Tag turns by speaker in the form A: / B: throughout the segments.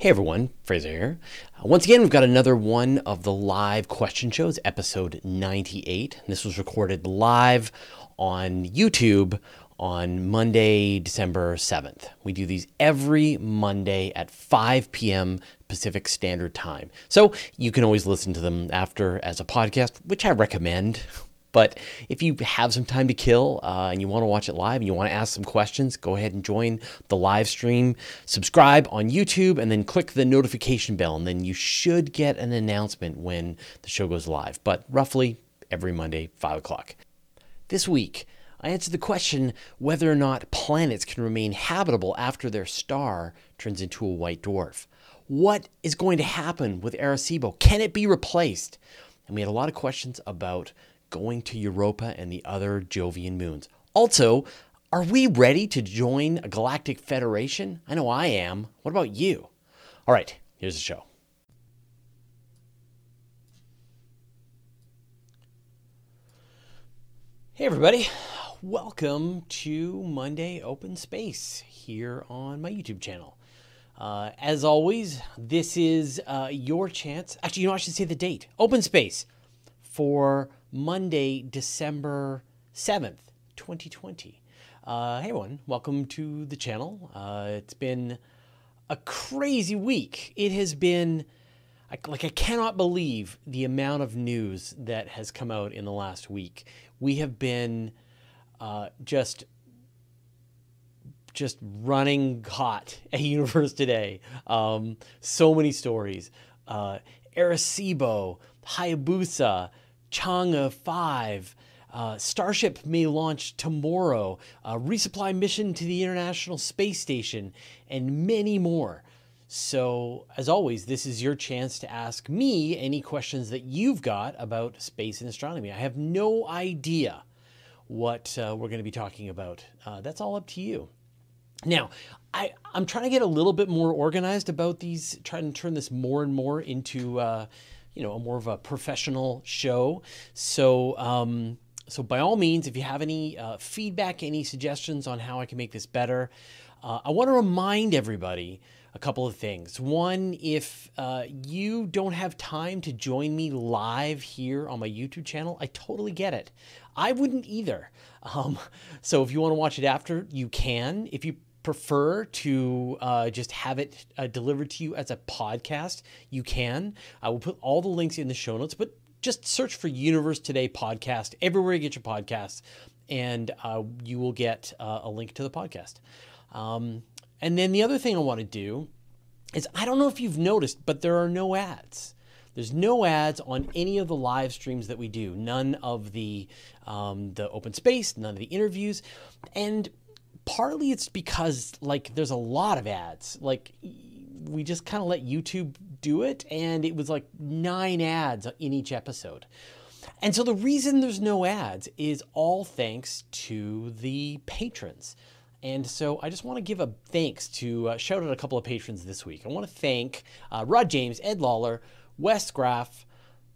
A: Hey everyone, Fraser here. Uh, once again, we've got another one of the live question shows, episode 98. This was recorded live on YouTube on Monday, December 7th. We do these every Monday at 5 p.m. Pacific Standard Time. So you can always listen to them after as a podcast, which I recommend. But if you have some time to kill uh, and you want to watch it live and you want to ask some questions, go ahead and join the live stream. Subscribe on YouTube and then click the notification bell, and then you should get an announcement when the show goes live. But roughly every Monday, 5 o'clock. This week, I answered the question whether or not planets can remain habitable after their star turns into a white dwarf. What is going to happen with Arecibo? Can it be replaced? And we had a lot of questions about going to Europa and the other Jovian moons. Also, are we ready to join a galactic federation? I know I am. What about you? All right, here's the show. Hey, everybody. Welcome to Monday Open Space here on my YouTube channel. Uh, as always, this is uh, your chance. Actually, you know, I should say the date. Open Space for Monday, December 7th, 2020. Uh, hey everyone, welcome to the channel. Uh, it's been a crazy week. It has been like I cannot believe the amount of news that has come out in the last week. We have been uh, just just running hot at Universe today. Um, so many stories. Uh, Arecibo, Hayabusa, Chang'e 5. Uh, Starship may launch tomorrow, a resupply mission to the International Space Station, and many more. So, as always, this is your chance to ask me any questions that you've got about space and astronomy. I have no idea what uh, we're going to be talking about. Uh, that's all up to you. Now, I, I'm trying to get a little bit more organized about these, trying to turn this more and more into uh, you know, a more of a professional show. So, um, so by all means, if you have any uh, feedback, any suggestions on how I can make this better, uh, I want to remind everybody a couple of things. One, if uh, you don't have time to join me live here on my YouTube channel, I totally get it. I wouldn't either. Um, so if you want to watch it after, you can. If you prefer to uh, just have it uh, delivered to you as a podcast, you can. I will put all the links in the show notes, but just search for Universe Today podcast everywhere you get your podcasts, and uh, you will get uh, a link to the podcast. Um, and then the other thing I want to do is I don't know if you've noticed, but there are no ads. There's no ads on any of the live streams that we do. None of the um, the open space, none of the interviews, and partly it's because like there's a lot of ads. Like we just kind of let YouTube do it, and it was like nine ads in each episode. And so the reason there's no ads is all thanks to the patrons. And so I just want to give a thanks to uh, shout out a couple of patrons this week. I want to thank uh, Rod James, Ed Lawler, Wes Graff,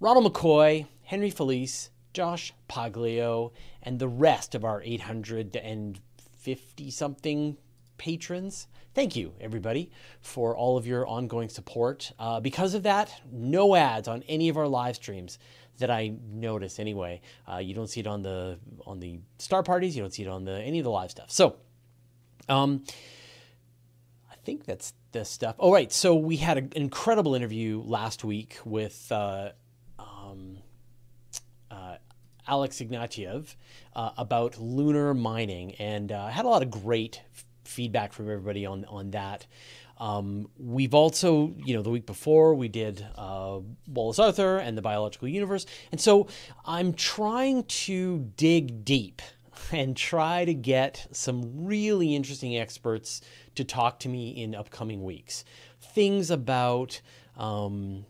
A: Ronald McCoy, Henry Felice, Josh Paglio, and the rest of our 800 and 50 something patrons. Thank you, everybody, for all of your ongoing support. Uh, because of that, no ads on any of our live streams that I notice anyway. Uh, you don't see it on the on the star parties. You don't see it on the any of the live stuff. So, um, I think that's the stuff. All right. So we had an incredible interview last week with uh, Alex Ignatiev uh, about lunar mining, and uh, had a lot of great f- feedback from everybody on on that. Um, we've also, you know, the week before we did uh, Wallace Arthur and the biological universe, and so I'm trying to dig deep and try to get some really interesting experts to talk to me in upcoming weeks. Things about um,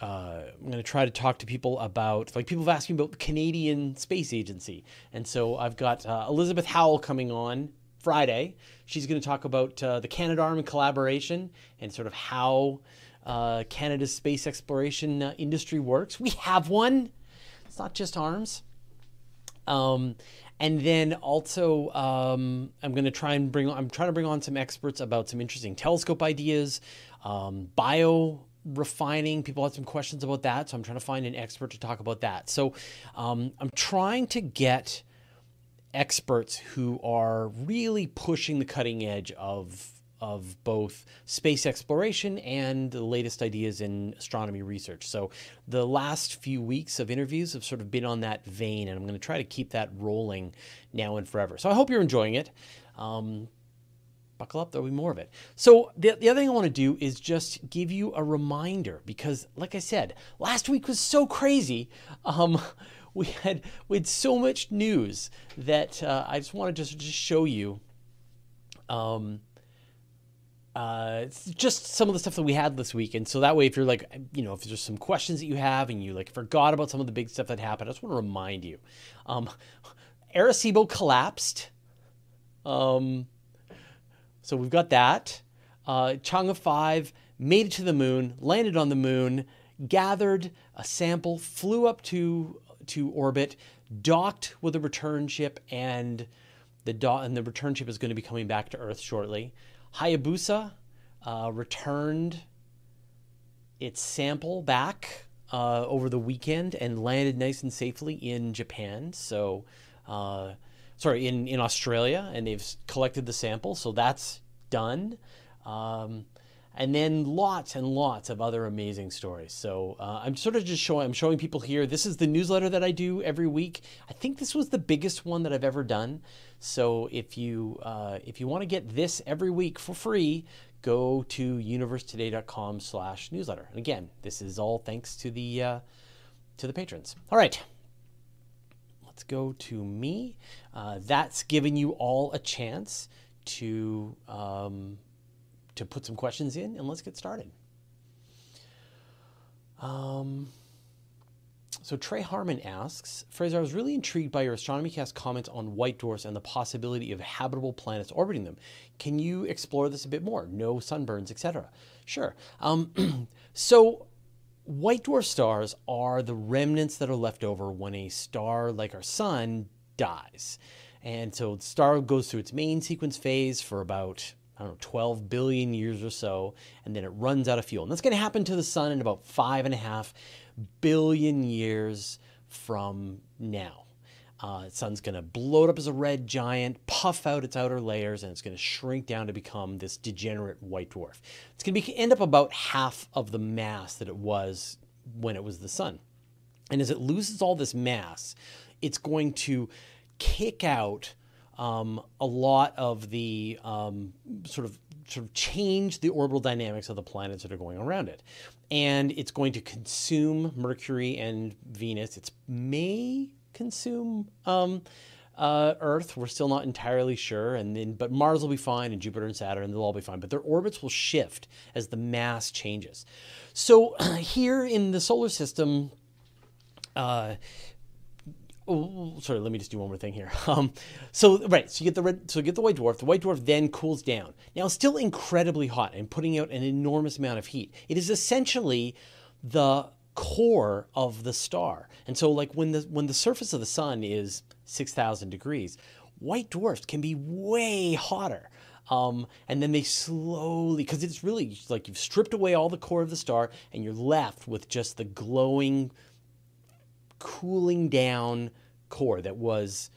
A: uh, I'm going to try to talk to people about, like, people have asked me about the Canadian Space Agency. And so I've got uh, Elizabeth Howell coming on Friday. She's going to talk about uh, the Canadarm collaboration and sort of how uh, Canada's space exploration uh, industry works. We have one, it's not just arms. Um, and then also, um, I'm going to try and bring. I'm trying to bring on some experts about some interesting telescope ideas. Um, bio refining, people had some questions about that, so I'm trying to find an expert to talk about that. So um, I'm trying to get experts who are really pushing the cutting edge of of both space exploration and the latest ideas in astronomy research. So the last few weeks of interviews have sort of been on that vein, and I'm going to try to keep that rolling now and forever. So I hope you're enjoying it. Um, buckle up, there'll be more of it. So the, the other thing I want to do is just give you a reminder because, like I said, last week was so crazy. Um, we had we had so much news that uh, I just wanted to just show you. Um, uh, just some of the stuff that we had this week. And so that way, if you're like, you know, if there's some questions that you have and you like forgot about some of the big stuff that happened, I just want to remind you. Um, Arecibo collapsed. Um, so we've got that. Uh, Chang'e 5 made it to the moon, landed on the moon, gathered a sample, flew up to to orbit, docked with a return ship, and the do- and the return ship is going to be coming back to Earth shortly. Hayabusa uh, returned its sample back uh, over the weekend and landed nice and safely in Japan. So, uh, sorry, in, in Australia, and they've collected the sample. So that's done. Um, and then lots and lots of other amazing stories. So uh, I'm sort of just showing I'm showing people here. This is the newsletter that I do every week. I think this was the biggest one that I've ever done. So if you uh, if you want to get this every week for free, go to universetoday.com/newsletter. And again, this is all thanks to the uh, to the patrons. All right. Let's go to me. Uh, that's giving you all a chance to um, to put some questions in, and let's get started. Um, so Trey Harmon asks, Fraser, I was really intrigued by your Astronomy Cast comments on white dwarfs and the possibility of habitable planets orbiting them. Can you explore this a bit more? No sunburns, etc. Sure. Um, so white dwarf stars are the remnants that are left over when a star like our sun dies. And so the star goes through its main sequence phase for about I don't know, 12 billion years or so, and then it runs out of fuel. And that's going to happen to the sun in about five and a half billion years from now. Uh, the sun's going to blow up as a red giant, puff out its outer layers, and it's going to shrink down to become this degenerate white dwarf. It's going to end up about half of the mass that it was when it was the sun. And as it loses all this mass, it's going to kick out um, a lot of the um, sort of sort of change the orbital dynamics of the planets that are going around it, and it's going to consume Mercury and Venus. It may consume um, uh, Earth. We're still not entirely sure, and then but Mars will be fine, and Jupiter and Saturn they'll all be fine. But their orbits will shift as the mass changes. So here in the solar system. Uh, Oh, sorry, let me just do one more thing here. Um, so right, so you get the red, so you get the white dwarf. The white dwarf then cools down. Now, still incredibly hot and putting out an enormous amount of heat. It is essentially the core of the star. And so, like when the when the surface of the sun is six thousand degrees, white dwarfs can be way hotter. Um, and then they slowly, because it's really like you've stripped away all the core of the star, and you're left with just the glowing cooling down core that was,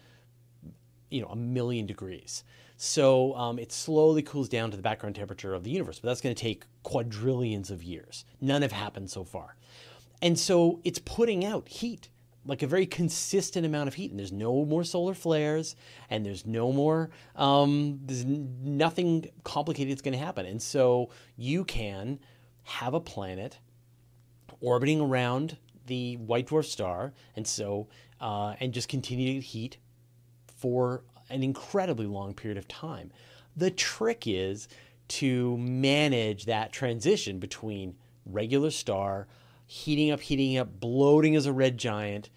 A: you know, a million degrees. So um, it slowly cools down to the background temperature of the universe, but that's going to take quadrillions of years. None have happened so far. And so it's putting out heat, like a very consistent amount of heat. And there's no more solar flares, and there's no more, um, there's nothing complicated that's going to happen. And so you can have a planet orbiting around the white dwarf star, and so uh, and just continue to heat for an incredibly long period of time. The trick is to manage that transition between regular star, heating up, heating up, bloating as a red giant,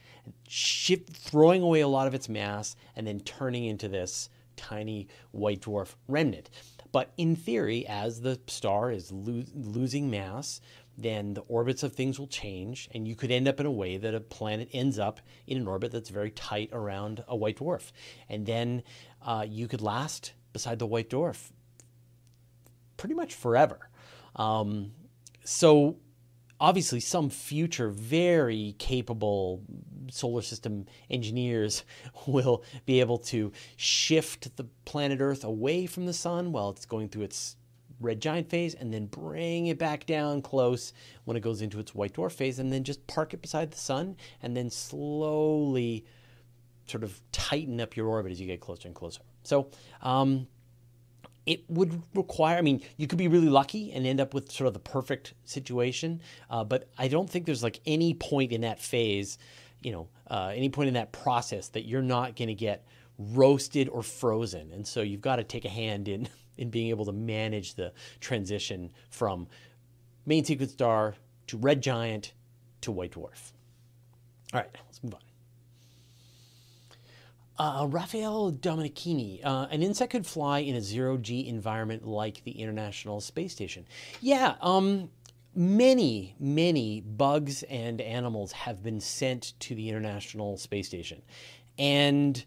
A: shift, throwing away a lot of its mass, and then turning into this tiny white dwarf remnant. But in theory, as the star is lo- losing mass, then the orbits of things will change, and you could end up in a way that a planet ends up in an orbit that's very tight around a white dwarf. And then uh, you could last beside the white dwarf pretty much forever. Um, so obviously some future very capable solar system engineers will be able to shift the planet Earth away from the sun while it's going through its red giant phase and then bring it back down close when it goes into its white dwarf phase and then just park it beside the sun and then slowly sort of tighten up your orbit as you get closer and closer. So um, it would require, I mean, you could be really lucky and end up with sort of the perfect situation, uh, but I don't think there's like any point in that phase, you know, uh, any point in that process that you're not going to get roasted or frozen. And so you've got to take a hand in, in being able to manage the transition from main sequence star to red giant to white dwarf. All right. Uh, Raphael Dominichini, uh, an insect could fly in a zero G environment like the International Space Station. Yeah, um, many, many bugs and animals have been sent to the International Space Station. And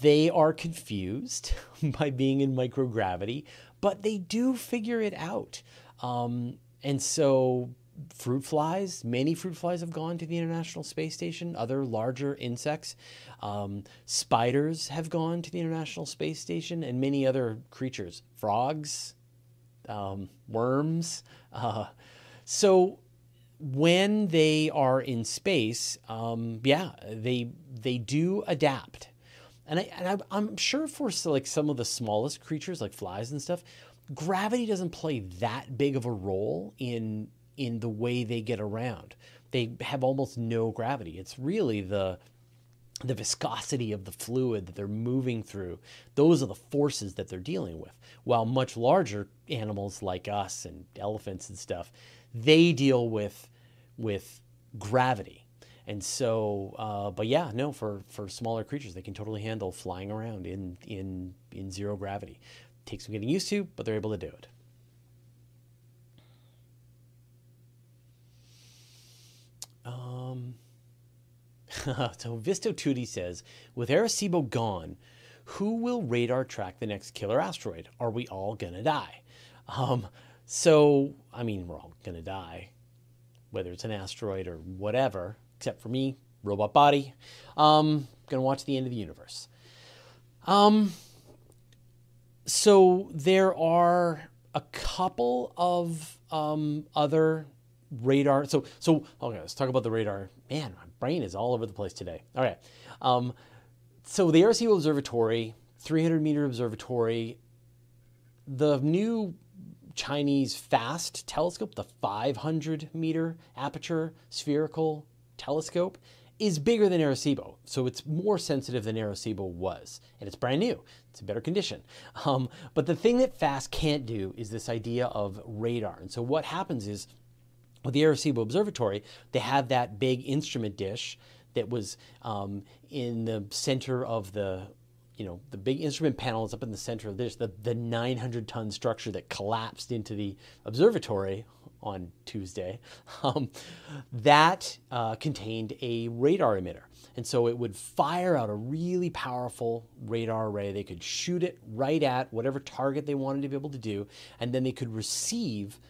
A: they are confused by being in microgravity, but they do figure it out. Um, and so fruit flies, many fruit flies have gone to the International Space Station, other larger insects. Um, spiders have gone to the International Space Station, and many other creatures, frogs, um, worms. Uh, so when they are in space, um, yeah, they they do adapt, and, I, and I, am sure for like some of the smallest creatures like flies and stuff, gravity doesn't play that big of a role in in the way they get around. They have almost no gravity. It's really the the viscosity of the fluid that they're moving through. Those are the forces that they're dealing with. While much larger animals like us and elephants and stuff, they deal with with gravity. And so, uh, but yeah, no, for, for smaller creatures, they can totally handle flying around in, in, in zero gravity. takes some getting used to, but they're able to do it. Um, so Visto Tutti says, with Arecibo gone, who will radar track the next killer asteroid? Are we all gonna die? Um, so, I mean, we're all gonna die, whether it's an asteroid or whatever, except for me, robot body. Um, gonna watch the end of the universe. Um, so there are a couple of um, other radar. So, so okay, let's talk about the radar. Man, my brain is all over the place today. All right. Um, so the Arecibo Observatory, 300 meter observatory, the new Chinese FAST telescope, the 500 meter aperture spherical telescope, is bigger than Arecibo. So it's more sensitive than Arecibo was. And it's brand new. It's in better condition. Um, but the thing that FAST can't do is this idea of radar. And so what happens is with the Arecibo Observatory, they have that big instrument dish that was um, in the center of the, you know, the big instrument panel is up in the center of this, the, the 900 ton structure that collapsed into the observatory on Tuesday. Um, that uh, contained a radar emitter. And so it would fire out a really powerful radar array. They could shoot it right at whatever target they wanted to be able to do, and then they could receive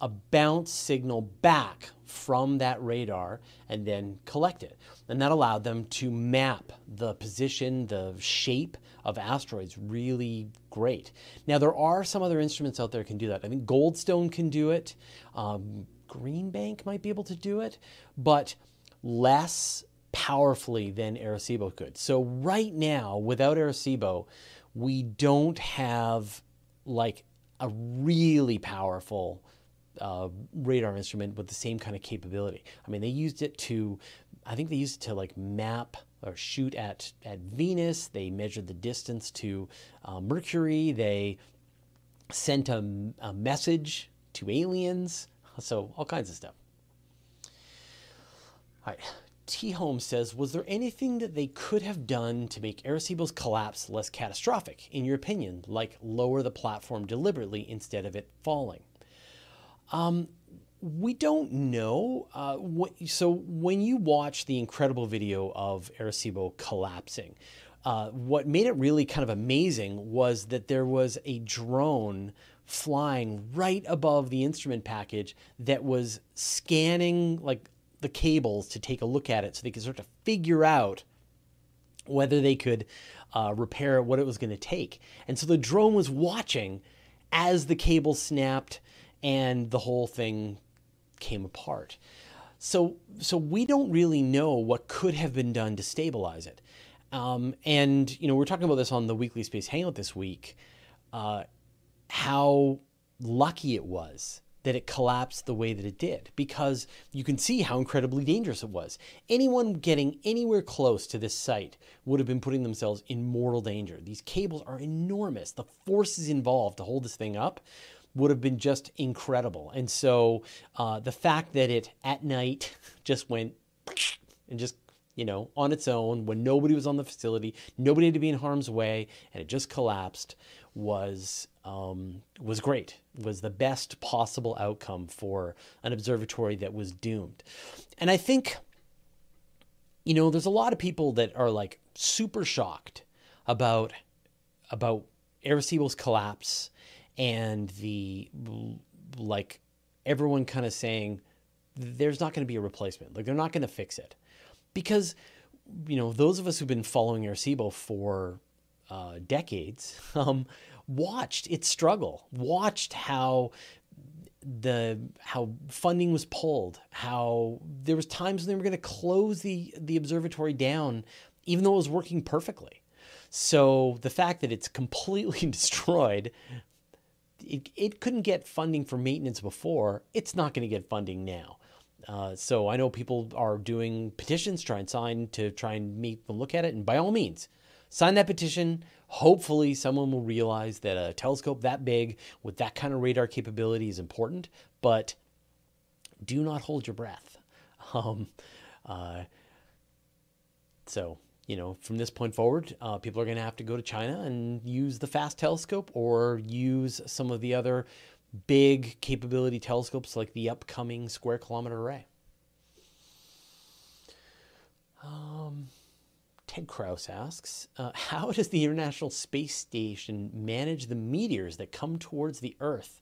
A: a bounce signal back from that radar and then collect it. And that allowed them to map the position, the shape of asteroids really great. Now, there are some other instruments out there that can do that. I think Goldstone can do it, um, Green Bank might be able to do it, but less powerfully than Arecibo could. So, right now, without Arecibo, we don't have like a really powerful uh, radar instrument with the same kind of capability. I mean, they used it to, I think they used it to like map or shoot at, at Venus. They measured the distance to uh, Mercury. They sent a, a message to aliens. So, all kinds of stuff. All right. T. Holmes says, Was there anything that they could have done to make Arecibo's collapse less catastrophic, in your opinion, like lower the platform deliberately instead of it falling? Um, we don't know. Uh, what, so when you watch the incredible video of Arecibo collapsing, uh, what made it really kind of amazing was that there was a drone flying right above the instrument package that was scanning like the cables to take a look at it so they could start to figure out whether they could uh, repair what it was going to take. And so the drone was watching as the cable snapped and the whole thing came apart. So, so we don't really know what could have been done to stabilize it. Um, and you know, we're talking about this on the weekly space hangout this week. Uh, how lucky it was that it collapsed the way that it did because you can see how incredibly dangerous it was. Anyone getting anywhere close to this site would have been putting themselves in mortal danger. These cables are enormous. The forces involved to hold this thing up would have been just incredible. And so uh, the fact that it at night just went and just you know on its own when nobody was on the facility, nobody had to be in harm's way, and it just collapsed was um, was great. Was the best possible outcome for an observatory that was doomed. And I think you know there's a lot of people that are like super shocked about about Arecibo's collapse and the like everyone kind of saying there's not going to be a replacement. Like they're not going to fix it because you know those of us who've been following Arecibo for uh, decades um, watched its struggle, watched how the how funding was pulled, how there was times when they were going to close the the observatory down, even though it was working perfectly. So the fact that it's completely destroyed it, it couldn't get funding for maintenance before. It's not going to get funding now. Uh, so I know people are doing petitions, try and sign to try and meet them look at it. And by all means, sign that petition. Hopefully, someone will realize that a telescope that big with that kind of radar capability is important. But do not hold your breath. Um, uh, so you know, from this point forward, uh, people are going to have to go to China and use the FAST telescope or use some of the other big capability telescopes like the upcoming Square Kilometer Array. Um, Ted Kraus asks, uh, how does the International Space Station manage the meteors that come towards the Earth?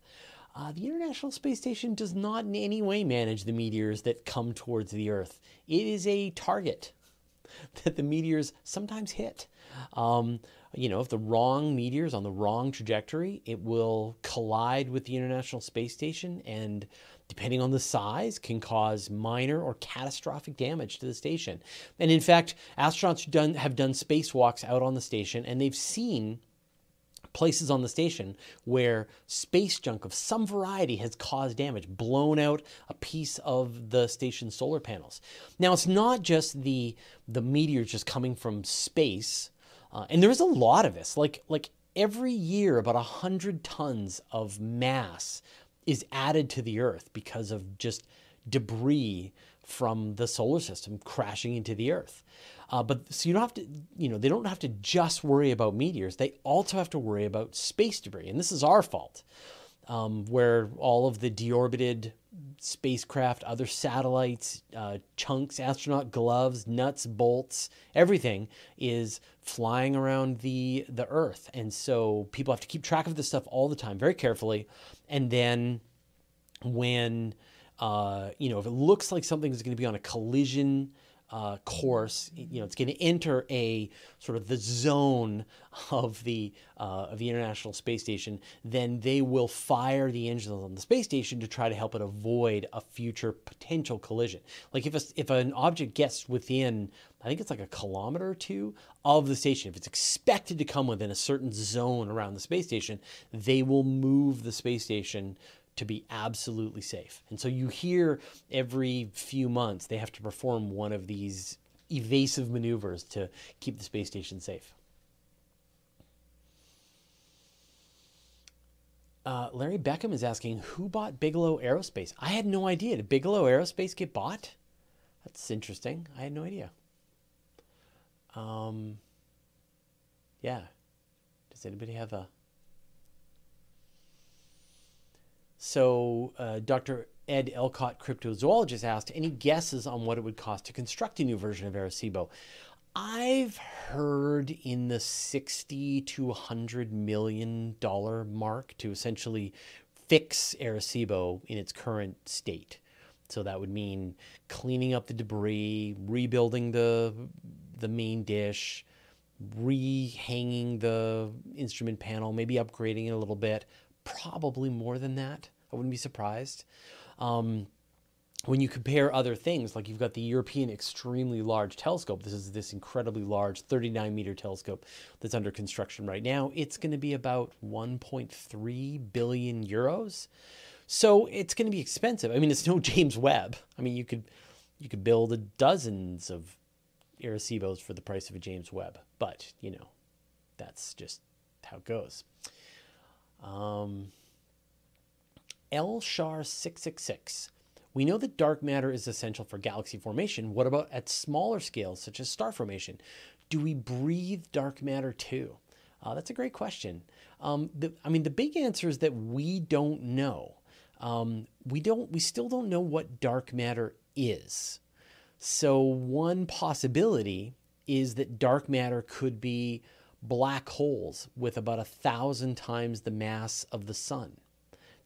A: Uh, the International Space Station does not in any way manage the meteors that come towards the Earth. It is a target that the meteors sometimes hit. Um, you know, if the wrong meteor is on the wrong trajectory, it will collide with the International Space Station and, depending on the size, can cause minor or catastrophic damage to the station. And in fact, astronauts done, have done spacewalks out on the station and they've seen places on the station where space junk of some variety has caused damage, blown out a piece of the station's solar panels. Now, it's not just the the meteors just coming from space, uh, and there is a lot of this. Like like every year, about a hundred tons of mass is added to the Earth because of just debris from the solar system crashing into the Earth. Uh, but so you don't have to, you know, they don't have to just worry about meteors. They also have to worry about space debris, and this is our fault, um, where all of the deorbited spacecraft, other satellites, uh, chunks, astronaut gloves, nuts, bolts, everything is flying around the the Earth, and so people have to keep track of this stuff all the time, very carefully, and then when uh, you know if it looks like something is going to be on a collision uh, course, you know, it's going to enter a sort of the zone of the uh, of the International Space Station, then they will fire the engines on the space station to try to help it avoid a future potential collision. Like if a, if an object gets within, I think it's like a kilometer or two of the station, if it's expected to come within a certain zone around the space station, they will move the space station to be absolutely safe. And so you hear every few months they have to perform one of these evasive maneuvers to keep the space station safe. Uh, Larry Beckham is asking who bought Bigelow Aerospace. I had no idea. Did Bigelow Aerospace get bought? That's interesting. I had no idea. Um, yeah. Does anybody have a So uh, Dr. Ed Elcott, cryptozoologist, asked any guesses on what it would cost to construct a new version of Arecibo. I've heard in the 60 to 100 million dollar mark to essentially fix Arecibo in its current state. So that would mean cleaning up the debris, rebuilding the the main dish, rehanging the instrument panel, maybe upgrading it a little bit. Probably more than that. I wouldn't be surprised. Um, when you compare other things, like you've got the European Extremely Large Telescope, this is this incredibly large 39 meter telescope that's under construction right now. It's going to be about 1.3 billion euros. So it's going to be expensive. I mean, it's no James Webb. I mean, you could you could build dozens of Arecibos for the price of a James Webb, but you know, that's just how it goes. Um, L Shar 666 we know that dark matter is essential for galaxy formation. What about at smaller scales, such as star formation? Do we breathe dark matter too? Uh, that's a great question. Um, the, I mean, the big answer is that we don't know. Um, we don't. We still don't know what dark matter is. So one possibility is that dark matter could be black holes with about a thousand times the mass of the sun.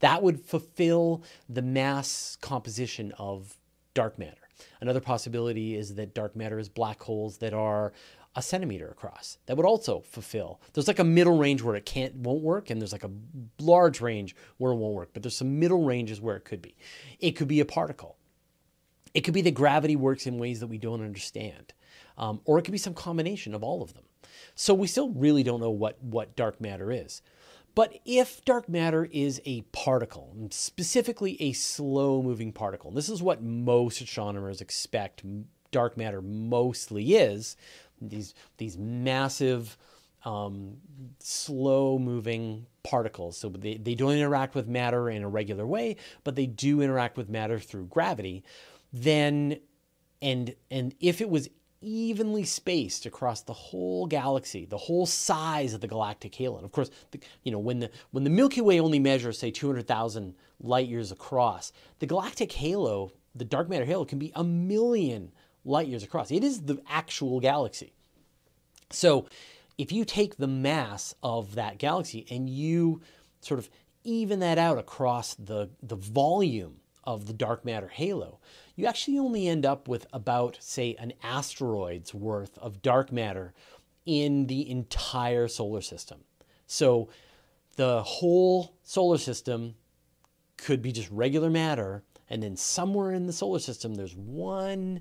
A: That would fulfill the mass composition of dark matter. Another possibility is that dark matter is black holes that are a centimeter across. That would also fulfill. There's like a middle range where it can't won't work, and there's like a large range where it won't work. But there's some middle ranges where it could be. It could be a particle. It could be that gravity works in ways that we don't understand, um, or it could be some combination of all of them. So we still really don't know what what dark matter is. But if dark matter is a particle, specifically a slow moving particle, this is what most astronomers expect dark matter mostly is these, these massive, um, slow moving particles. So they, they don't interact with matter in a regular way, but they do interact with matter through gravity. Then, and, and if it was evenly spaced across the whole galaxy, the whole size of the galactic halo. And of course, the, you know, when the when the Milky Way only measures say 200,000 light years across, the galactic halo, the dark matter halo can be a million light years across. It is the actual galaxy. So, if you take the mass of that galaxy and you sort of even that out across the the volume of the dark matter halo, you actually only end up with about, say, an asteroid's worth of dark matter in the entire solar system. So the whole solar system could be just regular matter, and then somewhere in the solar system, there's one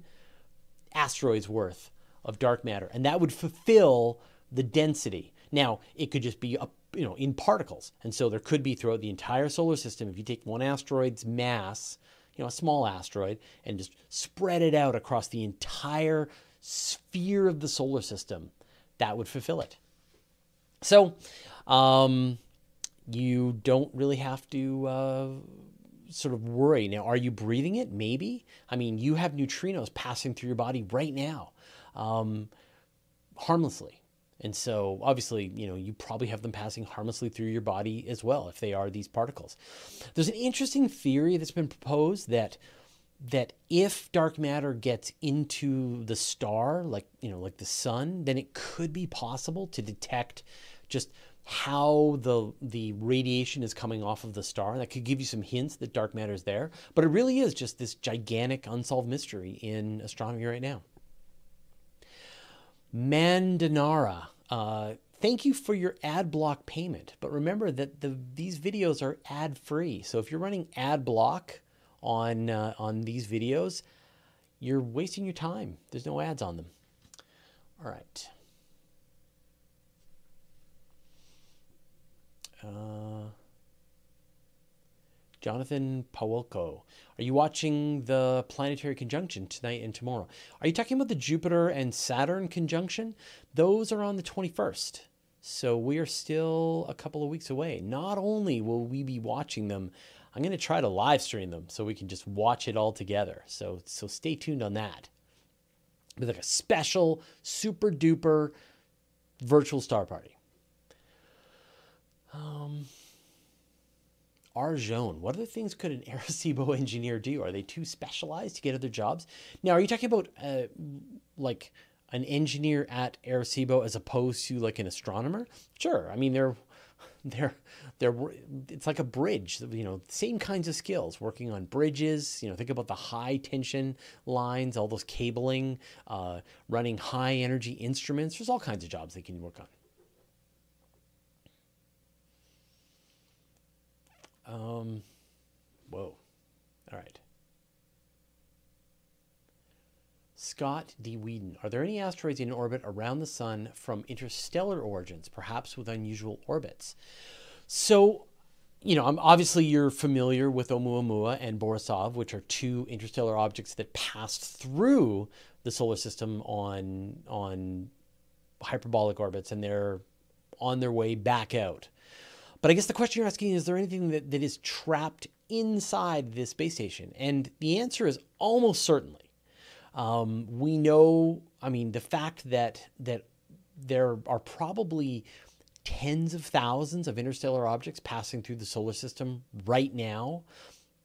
A: asteroid's worth of dark matter, and that would fulfill the density. Now, it could just be a you know in particles and so there could be throughout the entire solar system if you take one asteroid's mass you know a small asteroid and just spread it out across the entire sphere of the solar system that would fulfill it. So um, you don't really have to uh, sort of worry. Now are you breathing it? Maybe. I mean you have neutrinos passing through your body right now um, harmlessly and so obviously, you know, you probably have them passing harmlessly through your body as well if they are these particles. There's an interesting theory that's been proposed that that if dark matter gets into the star, like, you know, like the sun, then it could be possible to detect just how the the radiation is coming off of the star. That could give you some hints that dark matter is there. But it really is just this gigantic unsolved mystery in astronomy right now. Mandanara. Uh, thank you for your ad block payment. But remember that the, these videos are ad free. So if you're running ad block on, uh, on these videos, you're wasting your time. There's no ads on them. All right. Uh, Jonathan Pawolko. Are you watching the planetary conjunction tonight and tomorrow? Are you talking about the Jupiter and Saturn conjunction? Those are on the 21st. So we are still a couple of weeks away. Not only will we be watching them, I'm going to try to live stream them so we can just watch it all together. So so stay tuned on that. With like a special super duper virtual star party. Um Arjone, what other things could an Arecibo engineer do? Are they too specialized to get other jobs? Now, are you talking about uh, like an engineer at Arecibo as opposed to like an astronomer? Sure. I mean, they're they're they're it's like a bridge you know same kinds of skills working on bridges you know think about the high tension lines all those cabling uh, running high energy instruments there's all kinds of jobs they can work on um whoa all right Scott D. Whedon. Are there any asteroids in orbit around the sun from interstellar origins, perhaps with unusual orbits? So, you know, I'm obviously you're familiar with Oumuamua and Borisov, which are two interstellar objects that passed through the solar system on on hyperbolic orbits, and they're on their way back out. But I guess the question you're asking is there anything that, that is trapped inside this space station? And the answer is almost certainly. Um, we know, I mean, the fact that that there are probably tens of thousands of interstellar objects passing through the solar system right now.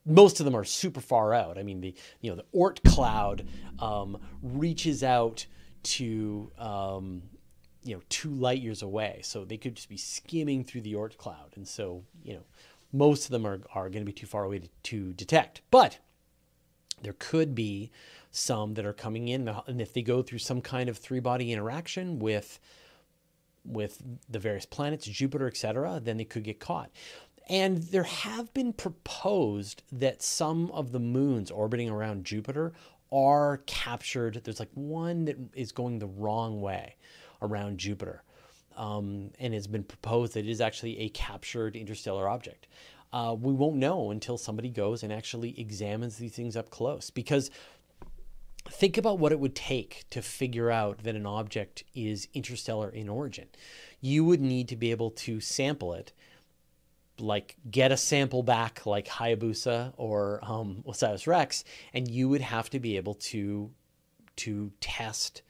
A: Most of them are super far out. I mean, the you know the Oort cloud um, reaches out to um, you know two light years away, so they could just be skimming through the Oort cloud, and so you know most of them are are going to be too far away to, to detect. But there could be some that are coming in, and if they go through some kind of three body interaction with with the various planets, Jupiter, etc., then they could get caught. And there have been proposed that some of the moons orbiting around Jupiter are captured. There's like one that is going the wrong way around Jupiter. Um, and it's been proposed that it is actually a captured interstellar object. Uh, we won't know until somebody goes and actually examines these things up close because think about what it would take to figure out that an object is interstellar in origin. You would need to be able to sample it, like get a sample back like Hayabusa or um, Osiris Rex, and you would have to be able to to test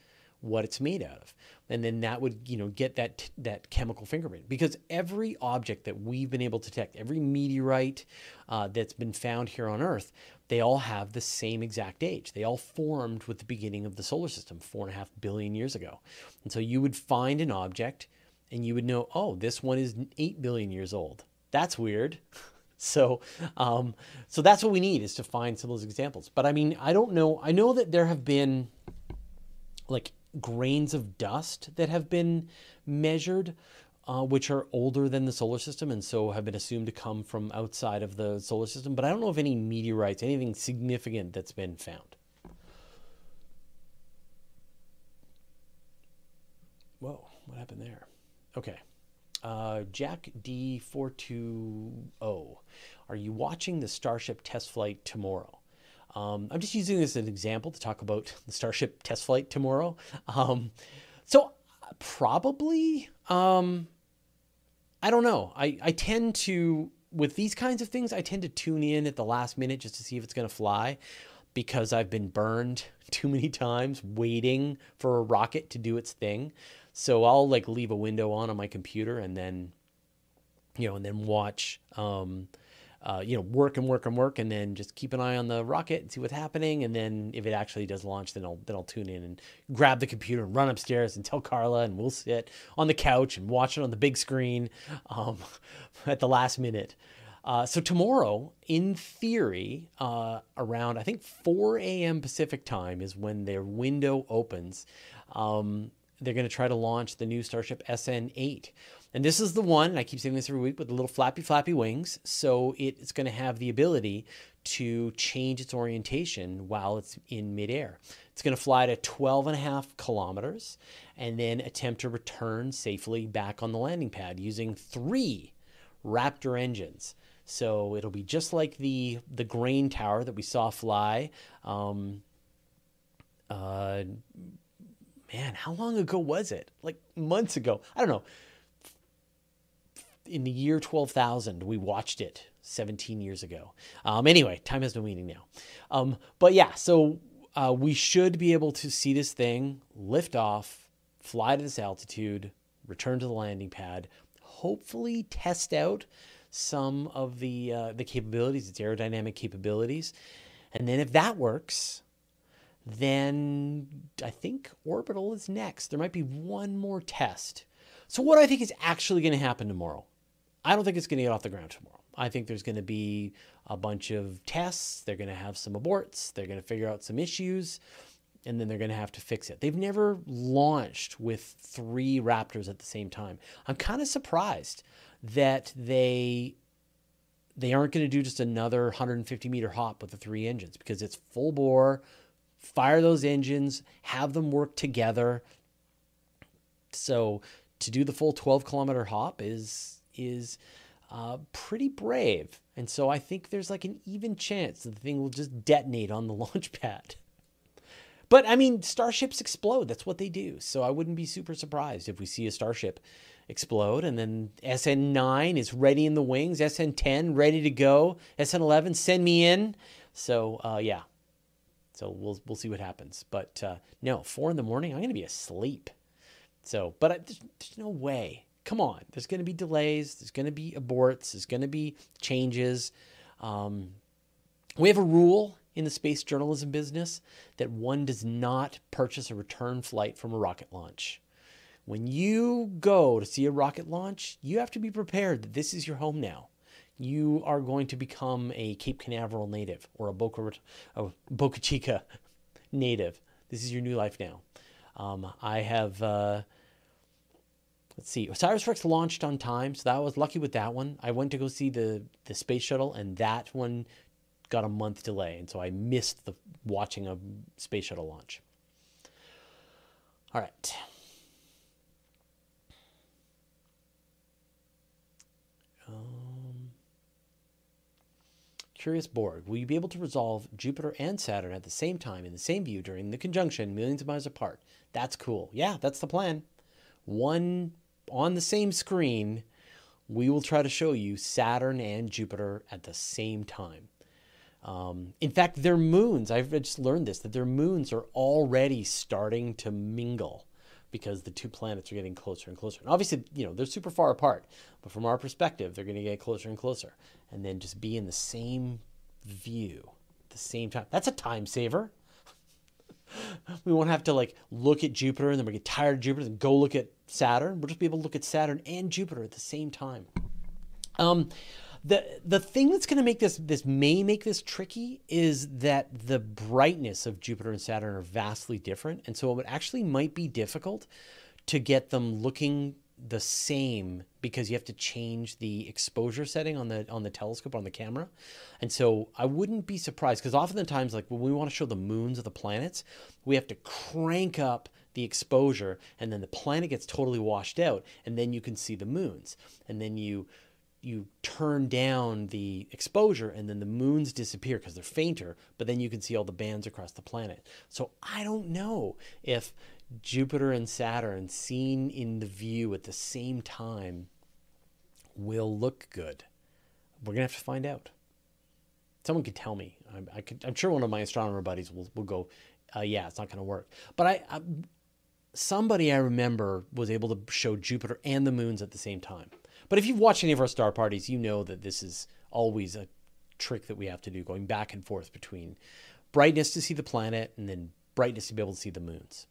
A: what it's made out of. And then that would you know get that that chemical fingerprint. Because every object that we've been able to detect every meteorite uh, that's been found here on earth they all have the same exact age. They all formed with the beginning of the solar system four and a half billion years ago. And so you would find an object and you would know oh this one is 8 billion years old. That's weird. So um, so that's what we need is to find some of those examples. But i mean i don't know i know that there have been like grains of dust that have been measured, uh, which are older than the solar system and so have been assumed to come from outside of the solar system. But I don't know of any meteorites, anything significant that's been found. Whoa, what happened there? Okay. Uh, Jack D420. Are you watching the Starship test flight tomorrow? Um, I'm just using this as an example to talk about the Starship test flight tomorrow. Um, so probably, um, I don't know. I, I tend to, with these kinds of things, I tend to tune in at the last minute just to see if it's going to fly because I've been burned too many times waiting for a rocket to do its thing. So I'll like leave a window on on my computer and then, you know, and then watch, um, uh, you know, work and work and work, and then just keep an eye on the rocket and see what's happening. And then if it actually does launch, then I'll then I'll tune in and grab the computer and run upstairs and tell Carla, and we'll sit on the couch and watch it on the big screen um, at the last minute. Uh, so tomorrow, in theory, uh, around I think 4 a.m. Pacific time is when their window opens. Um, they're going to try to launch the new Starship SN8. And this is the one, and I keep saying this every week, with the little flappy, flappy wings. So it's going to have the ability to change its orientation while it's in midair. It's going to fly to 12 and a half kilometers and then attempt to return safely back on the landing pad using three Raptor engines. So it'll be just like the the grain tower that we saw fly. Um, uh, man, how long ago was it? Like months ago. I don't know in the year 12,000, we watched it 17 years ago. Um, anyway, time has no meaning now. Um, but yeah, so uh, we should be able to see this thing lift off, fly to this altitude, return to the landing pad, hopefully test out some of the uh, the capabilities, its aerodynamic capabilities, and then if that works, then I think orbital is next. There might be one more test. So, what I think is actually going to happen tomorrow, I don't think it's going to get off the ground tomorrow. I think there's going to be a bunch of tests. They're going to have some aborts. They're going to figure out some issues, and then they're going to have to fix it. They've never launched with three Raptors at the same time. I'm kind of surprised that they they aren't going to do just another 150 meter hop with the three engines because it's full bore. Fire those engines, have them work together. So to do the full 12 kilometer hop is is uh, pretty brave. And so I think there's like an even chance that the thing will just detonate on the launch pad. But I mean, starships explode. That's what they do. So I wouldn't be super surprised if we see a starship explode. And then SN9 is ready in the wings, SN10 ready to go, SN11 send me in. So uh, yeah, so we'll we'll see what happens. But uh, no, four in the morning, I'm going to be asleep. So, but I, there's, there's no way come on, there's going to be delays, there's going to be aborts, there's going to be changes. Um, we have a rule in the space journalism business that one does not purchase a return flight from a rocket launch. When you go to see a rocket launch, you have to be prepared that this is your home now. You are going to become a Cape Canaveral native or a Boca, a Boca Chica native. This is your new life now. Um, I have. Uh, let's see. OSIRIS-REx launched on time, so that I was lucky with that one. I went to go see the the space shuttle, and that one got a month delay, and so I missed the watching a space shuttle launch. All right. Curious Borg, will you be able to resolve Jupiter and Saturn at the same time in the same view during the conjunction millions of miles apart? That's cool. Yeah, that's the plan. One on the same screen, we will try to show you Saturn and Jupiter at the same time. Um, in fact, their moons, I've just learned this, that their moons are already starting to mingle because the two planets are getting closer and closer. And obviously, you know, they're super far apart, but from our perspective, they're going to get closer and closer and then just be in the same view at the same time. That's a time saver. we won't have to like look at Jupiter and then we get tired of Jupiter and go look at Saturn. We'll just be able to look at Saturn and Jupiter at the same time. Um, the the thing that's going to make this this may make this tricky is that the brightness of Jupiter and Saturn are vastly different, and so it actually might be difficult to get them looking the same because you have to change the exposure setting on the on the telescope on the camera. And so i wouldn't be surprised because oftentimes like when we want to show the moons of the planets we have to crank up the exposure and then the planet gets totally washed out and then you can see the moons. And then you you turn down the exposure and then the moons disappear because they're fainter but then you can see all the bands across the planet so i don't know if Jupiter and Saturn seen in the view at the same time will look good? We're going to have to find out. Someone could tell me. I, I could, I'm sure one of my astronomer buddies will, will go, uh, yeah, it's not going to work. But I, I, somebody I remember was able to show Jupiter and the moons at the same time. But if you've watched any of our star parties, you know that this is always a trick that we have to do, going back and forth between brightness to see the planet and then brightness to be able to see the moons.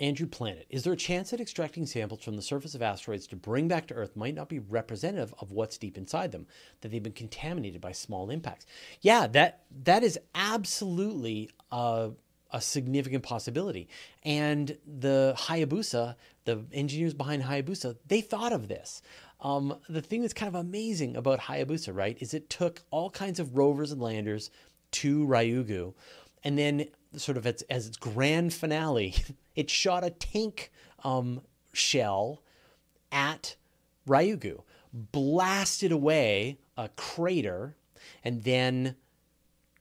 A: Andrew Planet, is there a chance that extracting samples from the surface of asteroids to bring back to Earth might not be representative of what's deep inside them, that they've been contaminated by small impacts? Yeah, that that is absolutely a, a significant possibility. And the Hayabusa, the engineers behind Hayabusa, they thought of this. Um, the thing that's kind of amazing about Hayabusa, right, is it took all kinds of rovers and landers to Ryugu, and then sort of as, as its grand finale, it shot a tank um, shell at Ryugu, blasted away a crater, and then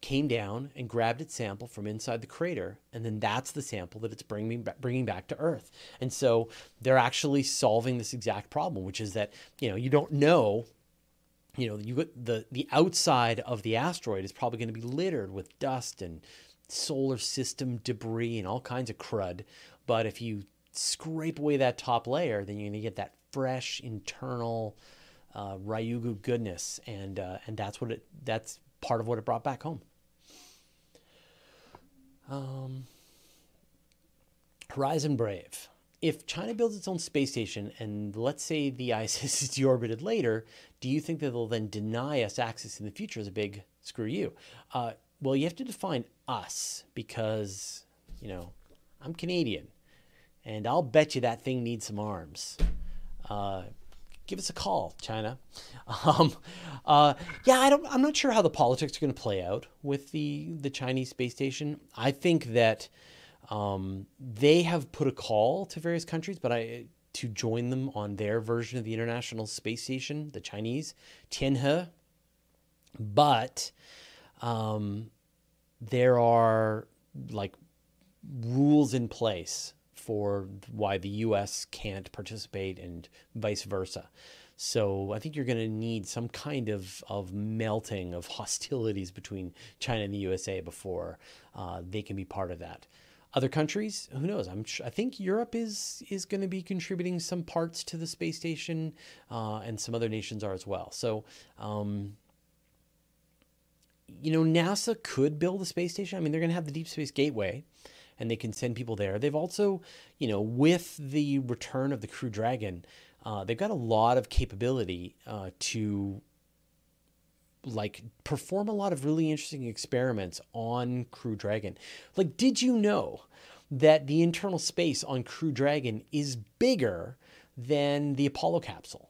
A: came down and grabbed its sample from inside the crater, and then that's the sample that it's bringing bringing back to Earth. And so they're actually solving this exact problem, which is that you know you don't know. You know, you the the outside of the asteroid is probably going to be littered with dust and solar system debris and all kinds of crud. But if you scrape away that top layer, then you're going to get that fresh internal uh, Ryugu goodness, and uh, and that's what it that's part of what it brought back home. Um, Horizon Brave. If China builds its own space station and let's say the ISS is deorbited later, do you think that they'll then deny us access in the future as a big screw you? Uh, well, you have to define us because, you know, I'm Canadian and I'll bet you that thing needs some arms. Uh, give us a call, China. Um, uh, yeah, I don't. I'm not sure how the politics are going to play out with the the Chinese space station. I think that um, they have put a call to various countries, but I to join them on their version of the International Space Station, the Chinese Tianhe. But um, there are like rules in place for why the U.S. can't participate and vice versa. So I think you're going to need some kind of, of melting of hostilities between China and the USA before uh, they can be part of that. Other countries, who knows? I'm I think Europe is is going to be contributing some parts to the space station, uh, and some other nations are as well. So. Um, you know, NASA could build a space station. I mean, they're going to have the Deep Space Gateway, and they can send people there. They've also, you know, with the return of the Crew Dragon, uh, they've got a lot of capability uh, to like perform a lot of really interesting experiments on Crew Dragon. Like, did you know that the internal space on Crew Dragon is bigger than the Apollo capsule?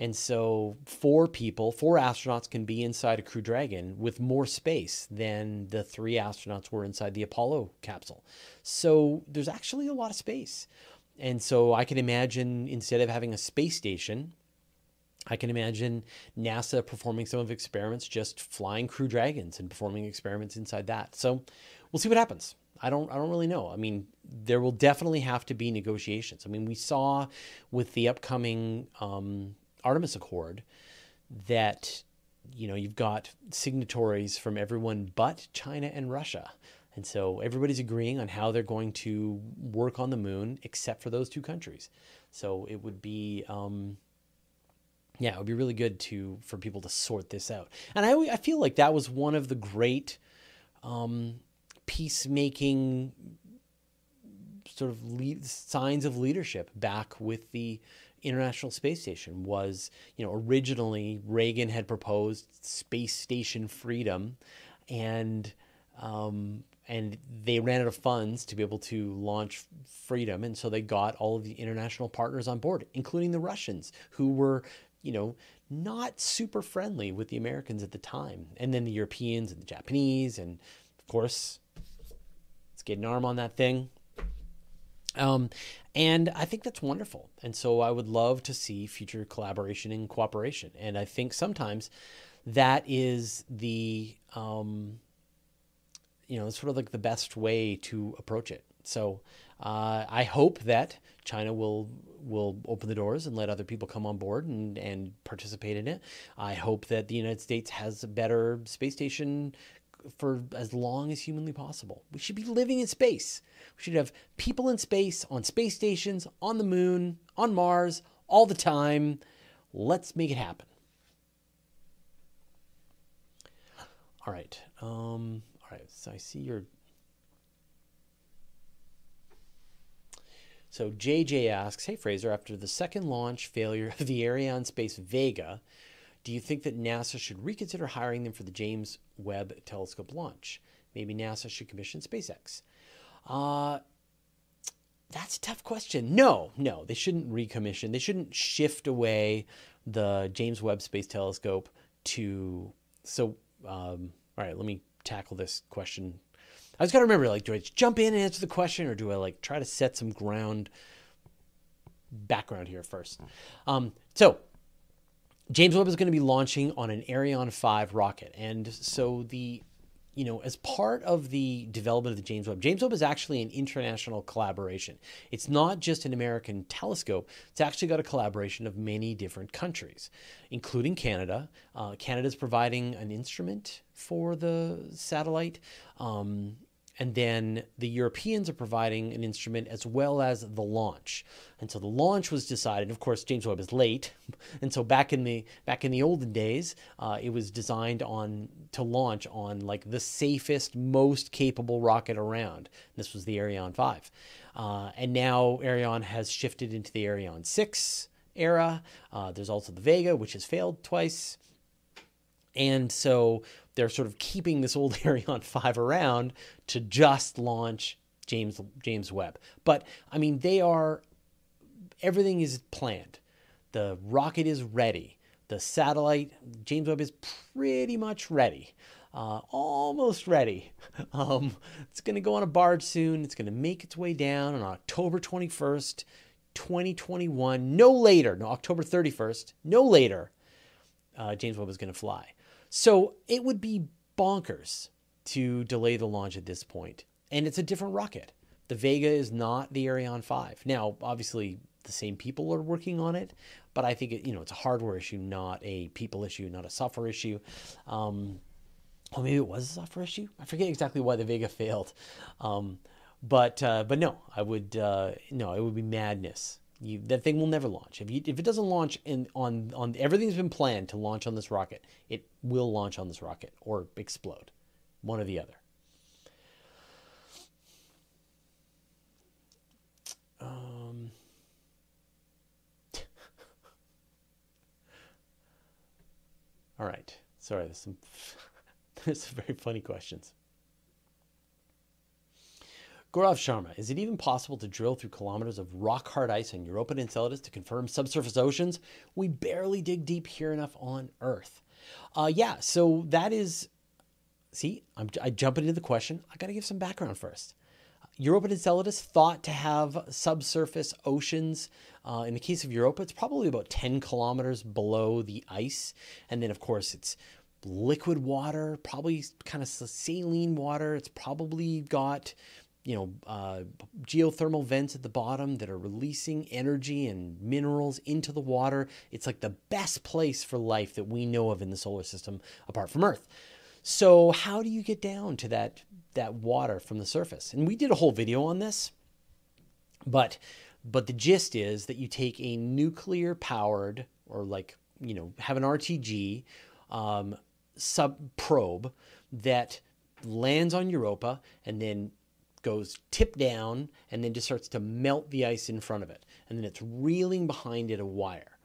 A: And so, four people, four astronauts can be inside a Crew Dragon with more space than the three astronauts were inside the Apollo capsule. So, there's actually a lot of space. And so, I can imagine instead of having a space station, I can imagine NASA performing some of experiments just flying Crew Dragons and performing experiments inside that. So, we'll see what happens. I don't I don't really know. I mean, there will definitely have to be negotiations. I mean, we saw with the upcoming um, Artemis Accord that you know you've got signatories from everyone but China and Russia. And so everybody's agreeing on how they're going to work on the moon, except for those two countries. So it would be, um, yeah, it would be really good to for people to sort this out. And I, I feel like that was one of the great um, peacemaking sort of lead, signs of leadership back with the International Space Station was, you know, originally Reagan had proposed space station freedom, and um, and they ran out of funds to be able to launch freedom, and so they got all of the international partners on board, including the Russians, who were, you know, not super friendly with the Americans at the time, and then the Europeans and the Japanese, and of course, let's get an arm on that thing. Um, and I think that's wonderful. And so I would love to see future collaboration and cooperation. And I think sometimes that is the, um, you know, sort of like the best way to approach it. So uh, I hope that China will will open the doors and let other people come on board and, and participate in it. I hope that the United States has a better space station for as long as humanly possible. We should be living in space. We should have people in space, on space stations, on the moon, on Mars, all the time. Let's make it happen. All right. Um, all right. So I see your. So JJ asks, "Hey Fraser, after the second launch failure of the Arianespace Vega, do you think that NASA should reconsider hiring them for the James Webb Telescope launch? Maybe NASA should commission SpaceX. Uh, that's a tough question. No, no, they shouldn't recommission. They shouldn't shift away the James Webb Space Telescope to. So, um, all right, let me tackle this question. I just got to remember like, do I jump in and answer the question or do I like try to set some ground background here first? Um, so, James Webb is going to be launching on an Ariane 5 rocket. And so the you know, as part of the development of the James Webb, James Webb is actually an international collaboration. It's not just an American telescope, it's actually got a collaboration of many different countries, including Canada. Uh, Canada is providing an instrument for the satellite. Um, and then the Europeans are providing an instrument as well as the launch. And so the launch was decided. Of course, James Webb is late, and so back in the back in the olden days, uh, it was designed on to launch on like the safest, most capable rocket around. This was the Ariane 5, uh, and now Ariane has shifted into the Ariane 6 era. Uh, there's also the Vega, which has failed twice. And so they're sort of keeping this old Ariane 5 around to just launch James James Webb. But I mean, they are everything is planned. The rocket is ready. The satellite James Webb is pretty much ready. Uh, almost ready. Um, it's going to go on a barge soon. It's going to make its way down on October 21st, 2021. No later, no October 31st, no later. Uh, James Webb is going to fly. So it would be bonkers to delay the launch at this point. And it's a different rocket. The Vega is not the Ariane 5. Now, obviously, the same people are working on it, but I think it, you know it's a hardware issue, not a people issue, not a software issue. Um, or maybe it was a software issue. I forget exactly why the Vega failed, um, but uh, but no, I would uh, no, it would be madness you, that thing will never launch. If, you, if it doesn't launch in, on, on everything's been planned to launch on this rocket, it will launch on this rocket or explode. One or the other. Um, all right. Sorry, there's some, there's some very funny questions. Gaurav Sharma, is it even possible to drill through kilometers of rock hard ice on Europa and Enceladus to confirm subsurface oceans? We barely dig deep here enough on Earth. Uh, yeah, so that is. See, I'm, I jump into the question. I got to give some background first. Europa and Enceladus thought to have subsurface oceans. Uh, in the case of Europa, it's probably about 10 kilometers below the ice. And then, of course, it's liquid water, probably kind of saline water. It's probably got you know, uh, geothermal vents at the bottom that are releasing energy and minerals into the water. It's like the best place for life that we know of in the solar system apart from Earth. So how do you get down to that that water from the surface? And we did a whole video on this. But but the gist is that you take a nuclear powered or like, you know, have an RTG um, sub probe that lands on Europa and then goes tip down and then just starts to melt the ice in front of it. And then it's reeling behind it a wire.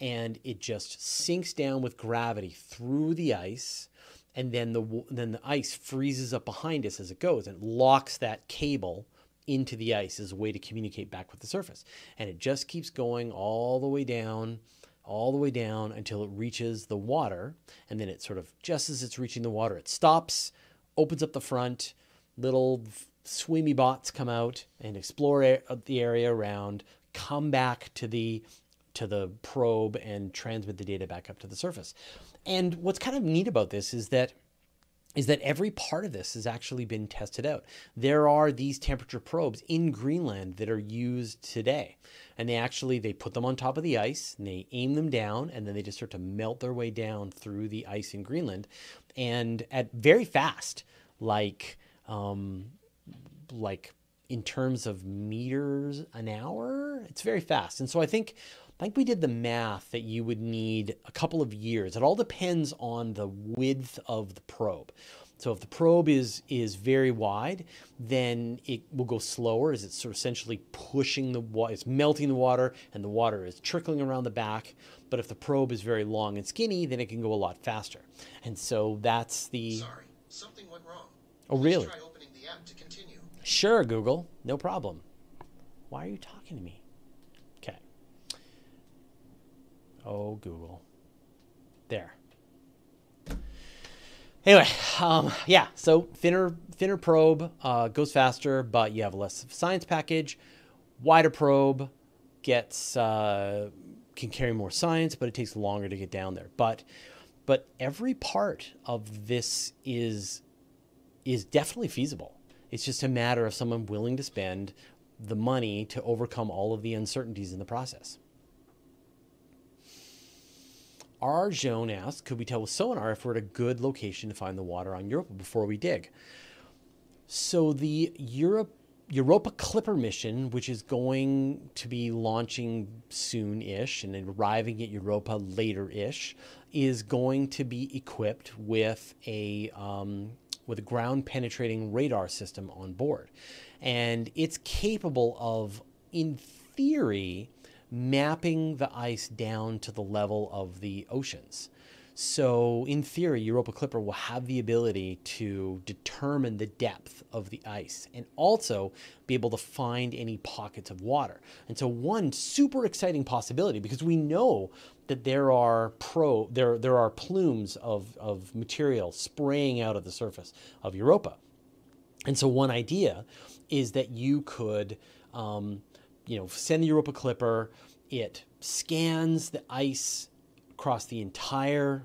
A: And it just sinks down with gravity through the ice. And then the, then the ice freezes up behind us as it goes and locks that cable into the ice as a way to communicate back with the surface. And it just keeps going all the way down, all the way down until it reaches the water. And then it sort of, just as it's reaching the water, it stops, opens up the front, little swimmy bots come out and explore the area around, come back to the to the probe and transmit the data back up to the surface. And what's kind of neat about this is that is that every part of this has actually been tested out. There are these temperature probes in Greenland that are used today. And they actually they put them on top of the ice and they aim them down and then they just start to melt their way down through the ice in Greenland and at very fast like um, like in terms of meters an hour, it's very fast. And so I think I think we did the math that you would need a couple of years. It all depends on the width of the probe. So if the probe is is very wide, then it will go slower as it's sort of essentially pushing the water, it's melting the water and the water is trickling around the back. But if the probe is very long and skinny, then it can go a lot faster. And so that's the
B: Sorry, something went wrong.
A: Oh really? Sure, Google. No problem. Why are you talking to me? Okay. Oh, Google. There. Anyway, um, yeah. So thinner, thinner probe uh, goes faster, but you have less science package. Wider probe gets uh, can carry more science, but it takes longer to get down there. But but every part of this is is definitely feasible. It's just a matter of someone willing to spend the money to overcome all of the uncertainties in the process. R. Joan asks, could we tell with sonar if we're at a good location to find the water on Europa before we dig? So the Europe Europa Clipper mission, which is going to be launching soon-ish and arriving at Europa later-ish, is going to be equipped with a um, with a ground-penetrating radar system on board, and it's capable of, in theory, mapping the ice down to the level of the oceans. So, in theory, Europa Clipper will have the ability to determine the depth of the ice and also be able to find any pockets of water. And so, one super exciting possibility because we know that there are pro there there are plumes of, of material spraying out of the surface of Europa. And so, one idea is that you could, um, you know, send the Europa Clipper. It scans the ice across the entire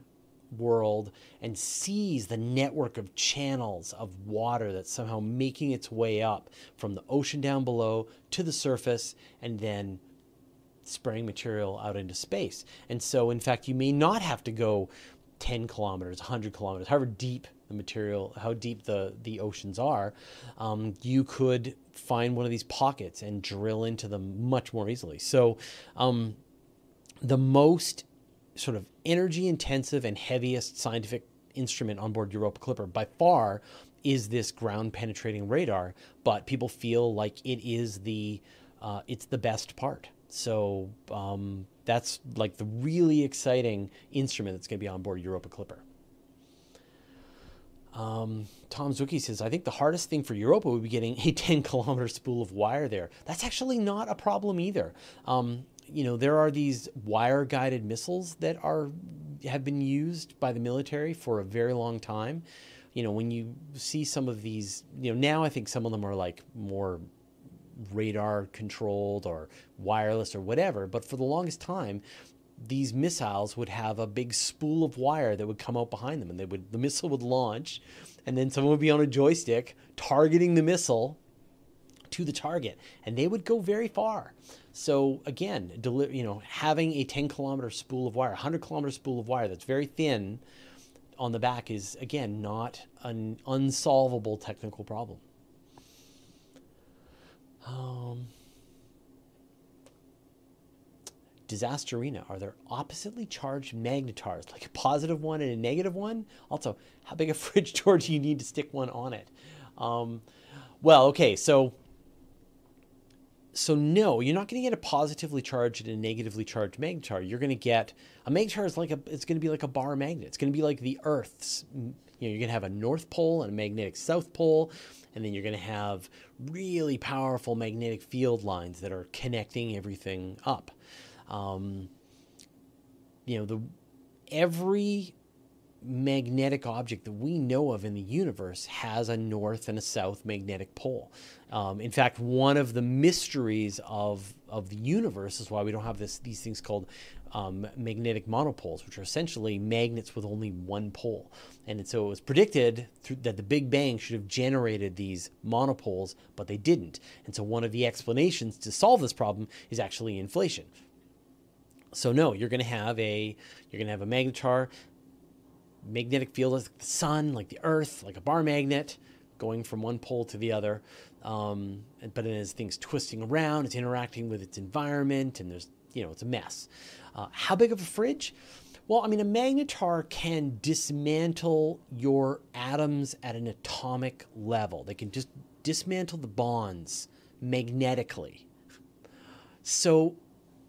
A: world and sees the network of channels of water that's somehow making its way up from the ocean down below to the surface and then spraying material out into space. And so, in fact, you may not have to go 10 kilometers, 100 kilometers, however deep the material, how deep the, the oceans are, um, you could find one of these pockets and drill into them much more easily. So, um, the most sort of energy intensive and heaviest scientific instrument on board Europa Clipper by far is this ground penetrating radar, but people feel like it is the uh, it's the best part. So um, that's like the really exciting instrument that's going to be on board Europa Clipper. Um, Tom Zuki says, I think the hardest thing for Europa would be getting a 10 kilometer spool of wire there. That's actually not a problem either. Um, you know, there are these wire guided missiles that are have been used by the military for a very long time. You know, when you see some of these, you know, now I think some of them are like more radar controlled or wireless or whatever, but for the longest time, these missiles would have a big spool of wire that would come out behind them and they would the missile would launch and then someone would be on a joystick targeting the missile to the target and they would go very far so again, deli- you know, having a 10 kilometer spool of wire, 100 kilometer spool of wire that's very thin on the back is again not an unsolvable technical problem. Um, disaster arena. Are there oppositely charged magnetars like a positive one and a negative one? Also how big a fridge door do you need to stick one on it. Um, well okay so so no, you're not going to get a positively charged and a negatively charged magnetar. You're going to get a magnetar is like a it's going to be like a bar magnet. It's going to be like the Earth's. You know, you're going to have a north pole and a magnetic south pole, and then you're going to have really powerful magnetic field lines that are connecting everything up. Um, you know, the every magnetic object that we know of in the universe has a north and a south magnetic pole. Um, in fact, one of the mysteries of, of the universe is why we don't have this, these things called um, magnetic monopoles, which are essentially magnets with only one pole. And so it was predicted through, that the Big Bang should have generated these monopoles, but they didn't. And so one of the explanations to solve this problem is actually inflation. So no, you're going to have a you're going to have a magnetar magnetic field like the sun, like the earth, like a bar magnet, going from one pole to the other. Um, but then as things twisting around, it's interacting with its environment, and there's, you know, it's a mess. Uh, how big of a fridge? Well, I mean, a magnetar can dismantle your atoms at an atomic level. They can just dismantle the bonds magnetically. So,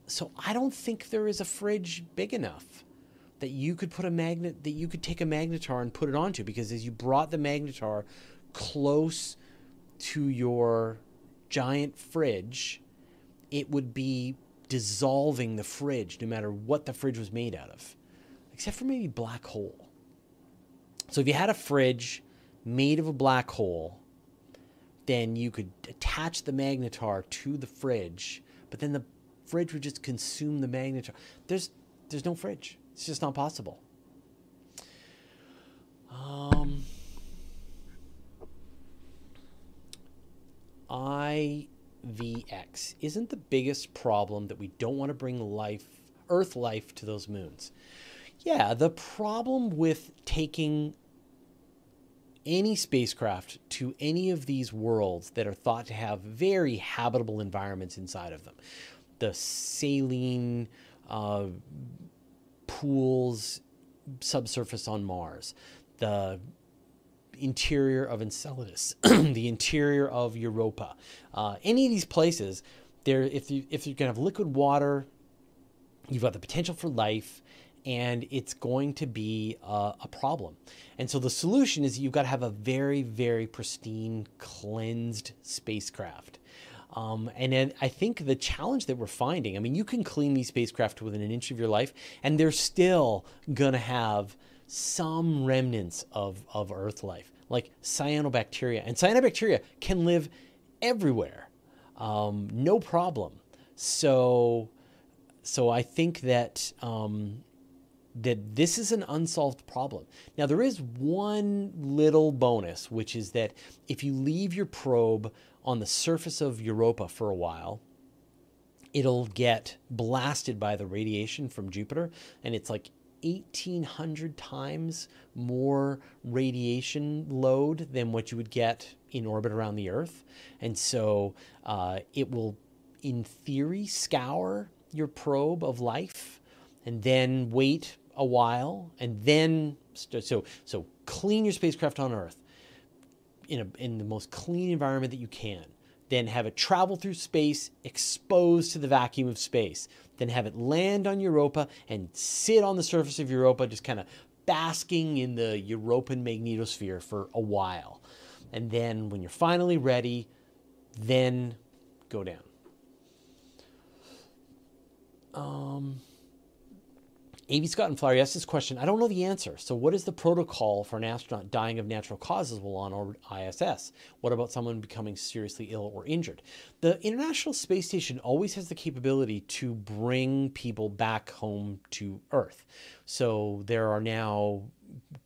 A: so I don't think there is a fridge big enough that you could put a magnet that you could take a magnetar and put it onto because as you brought the magnetar close to your giant fridge, it would be dissolving the fridge no matter what the fridge was made out of, except for maybe black hole. So if you had a fridge made of a black hole, then you could attach the magnetar to the fridge, but then the fridge would just consume the magnetar. There's there's no fridge. It's just not possible. Um, IVX isn't the biggest problem that we don't want to bring life, Earth life, to those moons. Yeah, the problem with taking any spacecraft to any of these worlds that are thought to have very habitable environments inside of them. The saline uh, pools subsurface on Mars, the interior of Enceladus, the interior of Europa, uh, any of these places, there if you if you can have liquid water, you've got the potential for life, and it's going to be a, a problem. And so the solution is you've got to have a very very pristine, cleansed spacecraft. Um, and then I think the challenge that we're finding, I mean, you can clean these spacecraft within an inch of your life, and they're still going to have some remnants of, of Earth life, like cyanobacteria. And cyanobacteria can live everywhere, um, no problem. So, so I think that um, that this is an unsolved problem. Now, there is one little bonus, which is that if you leave your probe on the surface of Europa for a while, it'll get blasted by the radiation from Jupiter, and it's like 1800 times more radiation load than what you would get in orbit around the Earth. And so uh, it will, in theory, scour your probe of life and then wait a while and then so so clean your spacecraft on earth in a in the most clean environment that you can then have it travel through space exposed to the vacuum of space then have it land on Europa and sit on the surface of Europa just kind of basking in the Europan magnetosphere for a while. And then when you're finally ready then go down. Um A.B. Scott and Flower asked this question. I don't know the answer. So, what is the protocol for an astronaut dying of natural causes while on orbit ISS? What about someone becoming seriously ill or injured? The International Space Station always has the capability to bring people back home to Earth. So, there are now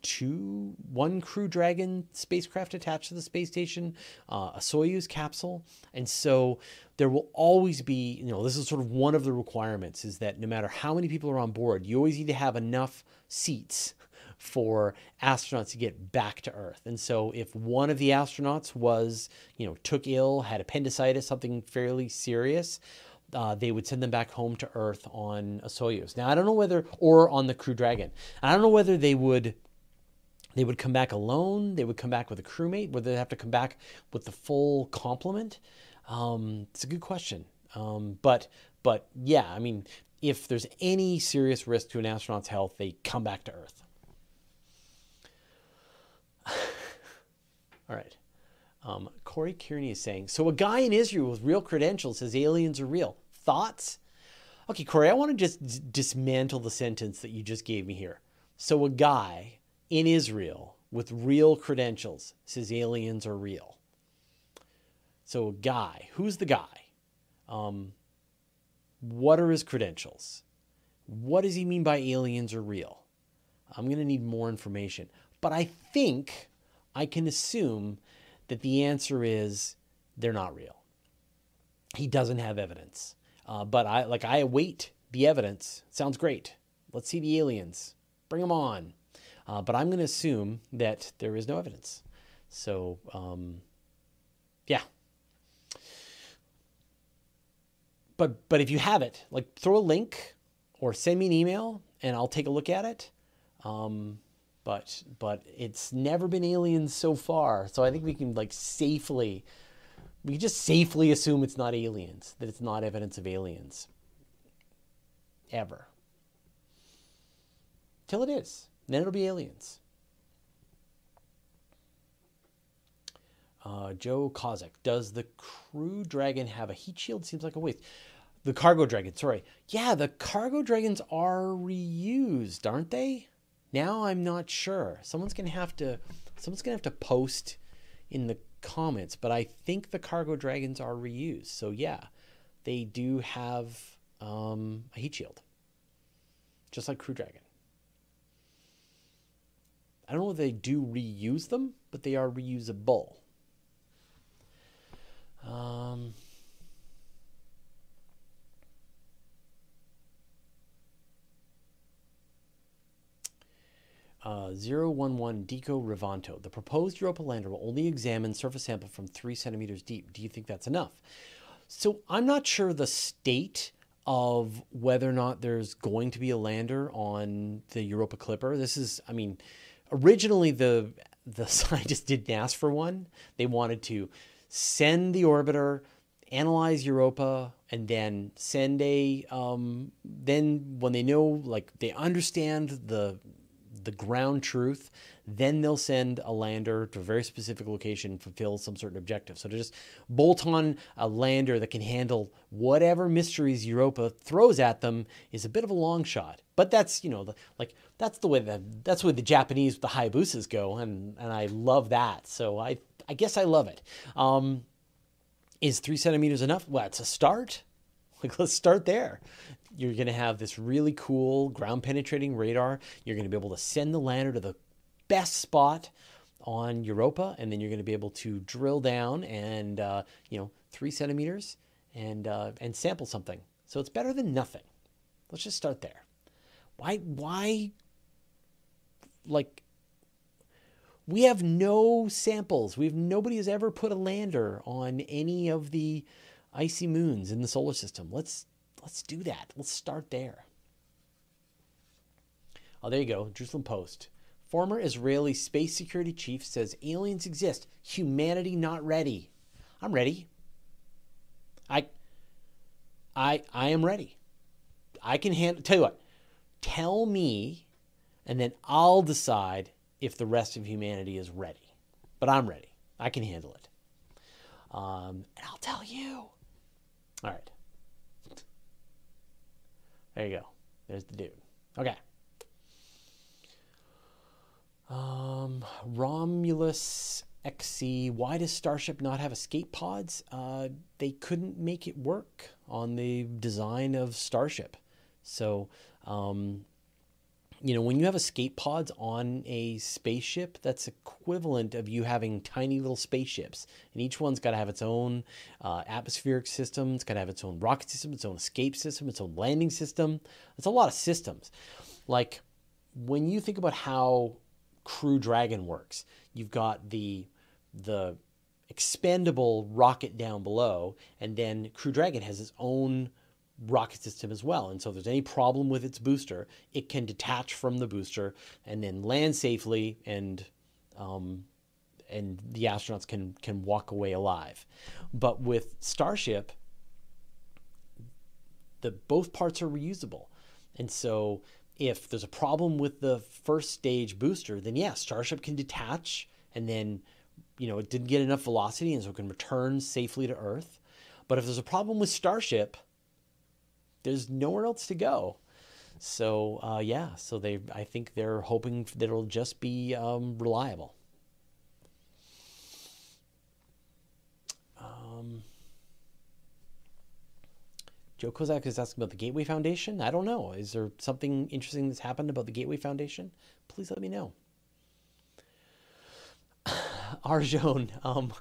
A: two, one Crew Dragon spacecraft attached to the space station, uh, a Soyuz capsule, and so there will always be, you know, this is sort of one of the requirements is that no matter how many people are on board, you always need to have enough seats for astronauts to get back to Earth. And so if one of the astronauts was, you know, took ill, had appendicitis, something fairly serious, uh, they would send them back home to Earth on a Soyuz. Now I don't know whether, or on the Crew Dragon. I don't know whether they would they would come back alone. They would come back with a crewmate. Would they have to come back with the full complement? Um, it's a good question. Um, but but yeah, I mean, if there's any serious risk to an astronaut's health, they come back to Earth. All right. Um, Corey Kearney is saying, so a guy in Israel with real credentials says aliens are real. Thoughts? Okay, Corey, I want to just d- dismantle the sentence that you just gave me here. So a guy in Israel with real credentials says aliens are real. So, a guy, who's the guy? Um, what are his credentials? What does he mean by aliens are real? I'm going to need more information. But I think I can assume that the answer is they're not real. He doesn't have evidence. Uh, but I like I await the evidence. Sounds great. Let's see the aliens. Bring them on. Uh, but I'm going to assume that there is no evidence. So, um, yeah, but but if you have it, like throw a link or send me an email and I'll take a look at it. Um, but but it's never been aliens so far, so I think we can like safely we just safely assume it's not aliens, that it's not evidence of aliens. Ever. Till it is. Then it'll be aliens. Uh, Joe Kozak, does the Crew Dragon have a heat shield? Seems like a waste. The Cargo Dragon, sorry. Yeah, the Cargo Dragons are reused, aren't they? Now I'm not sure. Someone's gonna have to. Someone's gonna have to post in the comments, but I think the Cargo Dragons are reused. So yeah, they do have um, a heat shield, just like Crew Dragon. I don't know if they do reuse them, but they are reusable. Um, uh, 011 Deco Rivanto. The proposed Europa lander will only examine surface sample from three centimeters deep. Do you think that's enough? So I'm not sure the state of whether or not there's going to be a lander on the Europa Clipper. This is, I mean, originally the the scientists didn't ask for one. They wanted to send the orbiter, analyze Europa, and then send a um, then when they know like they understand the the ground truth, then they'll send a lander to a very specific location and fulfill some certain objective. So to just bolt on a lander that can handle whatever mysteries Europa throws at them is a bit of a long shot. But that's you know the, like that's the way the that's way the Japanese with the Hayabusas go, and and I love that. So I I guess I love it. Um, is three centimeters enough? Well, it's a start. Like let's start there you're going to have this really cool ground penetrating radar. You're going to be able to send the lander to the best spot on Europa, and then you're going to be able to drill down and uh, you know three centimeters and uh, and sample something. So it's better than nothing. Let's just start there. Why why like we have no samples. We've nobody has ever put a lander on any of the icy moons in the solar system. Let's let's do that. Let's start there. Oh, there you go. Jerusalem Post. Former Israeli space security chief says aliens exist. Humanity not ready. I'm ready. I I I am ready. I can handle tell you what. Tell me and then I'll decide if the rest of humanity is ready. But I'm ready. I can handle it. Um, and I'll tell you. All right. There you go. There's the dude. Okay. Um, Romulus XC. Why does Starship not have escape pods? Uh, they couldn't make it work on the design of Starship. So, um, you know, when you have escape pods on a spaceship, that's equivalent of you having tiny little spaceships. And each one's got to have its own uh, atmospheric system, it's got to have its own rocket system, its own escape system, its own landing system. It's a lot of systems. Like when you think about how Crew Dragon works, you've got the the expendable rocket down below, and then Crew Dragon has its own rocket system as well. And so if there's any problem with its booster, it can detach from the booster and then land safely and um, and the astronauts can can walk away alive. But with Starship, the both parts are reusable. And so if there's a problem with the first stage booster, then yeah, Starship can detach and then you know, it didn't get enough velocity and so it can return safely to Earth. But if there's a problem with Starship, there's nowhere else to go. So uh, yeah, so they I think they're hoping that it'll just be um, reliable. Um, Joe Kozak is asking about the Gateway Foundation. I don't know. Is there something interesting that's happened about the Gateway Foundation? Please let me know. Arjone, um,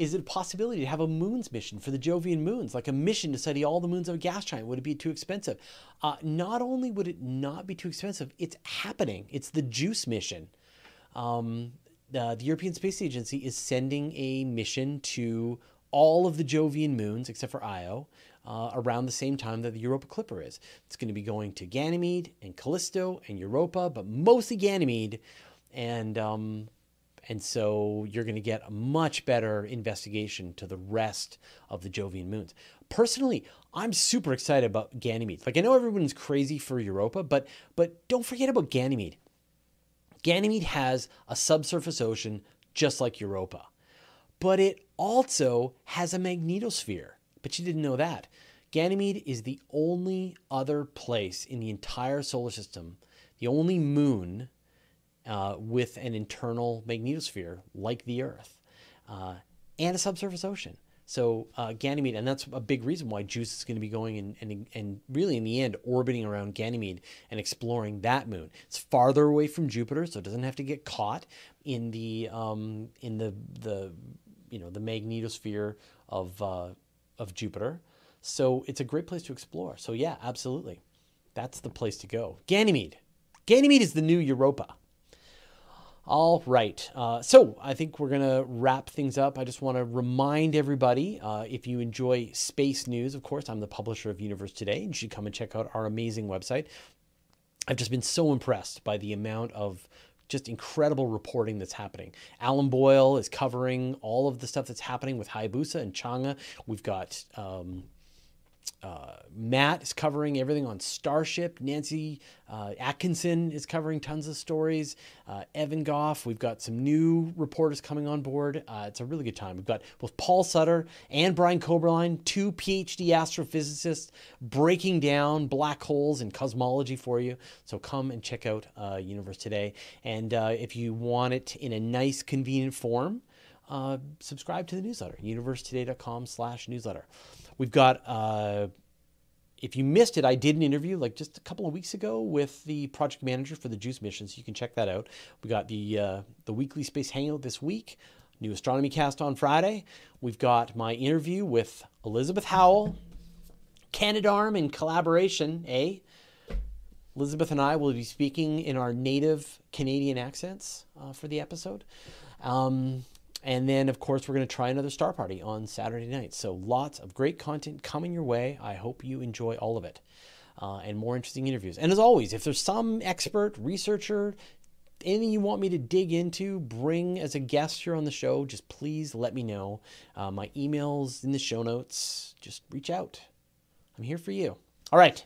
A: is it a possibility to have a moons mission for the Jovian moons, like a mission to study all the moons of a gas giant? Would it be too expensive? Uh, not only would it not be too expensive, it's happening. It's the JUICE mission. Um, the European Space Agency is sending a mission to all of the Jovian moons, except for Io, uh, around the same time that the Europa Clipper is. It's going to be going to Ganymede and Callisto and Europa, but mostly Ganymede. And um, and so you're going to get a much better investigation to the rest of the Jovian moons. Personally, I'm super excited about Ganymede. Like I know everyone's crazy for Europa, but but don't forget about Ganymede. Ganymede has a subsurface ocean just like Europa. But it also has a magnetosphere. But you didn't know that. Ganymede is the only other place in the entire solar system, the only moon uh, with an internal magnetosphere like the Earth uh, and a subsurface ocean. So uh, Ganymede, and that's a big reason why JUICE is going to be going and, and, and really in the end orbiting around Ganymede and exploring that moon. It's farther away from Jupiter, so it doesn't have to get caught in the um, in the the you know the magnetosphere of uh, of Jupiter. So it's a great place to explore. So yeah, absolutely, that's the place to go. Ganymede, Ganymede is the new Europa. All right. Uh, so I think we're going to wrap things up. I just want to remind everybody uh, if you enjoy space news, of course, I'm the publisher of Universe Today, you should come and check out our amazing website. I've just been so impressed by the amount of just incredible reporting that's happening. Alan Boyle is covering all of the stuff that's happening with Hayabusa and Chang'e. We've got um, uh, Matt is covering everything on Starship. Nancy uh, Atkinson is covering tons of stories. Uh, Evan Gough, we've got some new reporters coming on board. Uh, it's a really good time. We've got both Paul Sutter and Brian Koberlein, two PhD astrophysicists, breaking down black holes and cosmology for you. So come and check out uh, Universe Today. And uh, if you want it in a nice, convenient form, subscribe to the newsletter, universetoday.com slash newsletter. We've got, uh, if you missed it, I did an interview like just a couple of weeks ago with the project manager for the JUICE mission, so you can check that out. We got the, uh, the weekly space hangout this week, new astronomy cast on Friday. We've got my interview with Elizabeth Howell, Canadarm and collaboration, eh? Elizabeth and I will be speaking in our native Canadian accents uh, for the episode. Um, and then, of course, we're going to try another Star Party on Saturday night. So, lots of great content coming your way. I hope you enjoy all of it uh, and more interesting interviews. And as always, if there's some expert, researcher, anything you want me to dig into, bring as a guest here on the show, just please let me know. Uh, my email's in the show notes. Just reach out. I'm here for you. All right.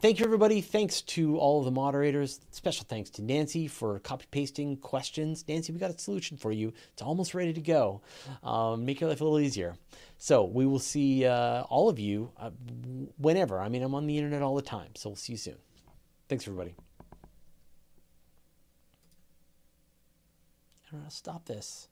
A: Thank you, everybody. Thanks to all of the moderators. Special thanks to Nancy for copy pasting questions. Nancy, we got a solution for you. It's almost ready to go. Um, make your life a little easier. So we will see uh, all of you uh, whenever. I mean, I'm on the internet all the time. So we'll see you soon. Thanks, everybody. I don't know stop this.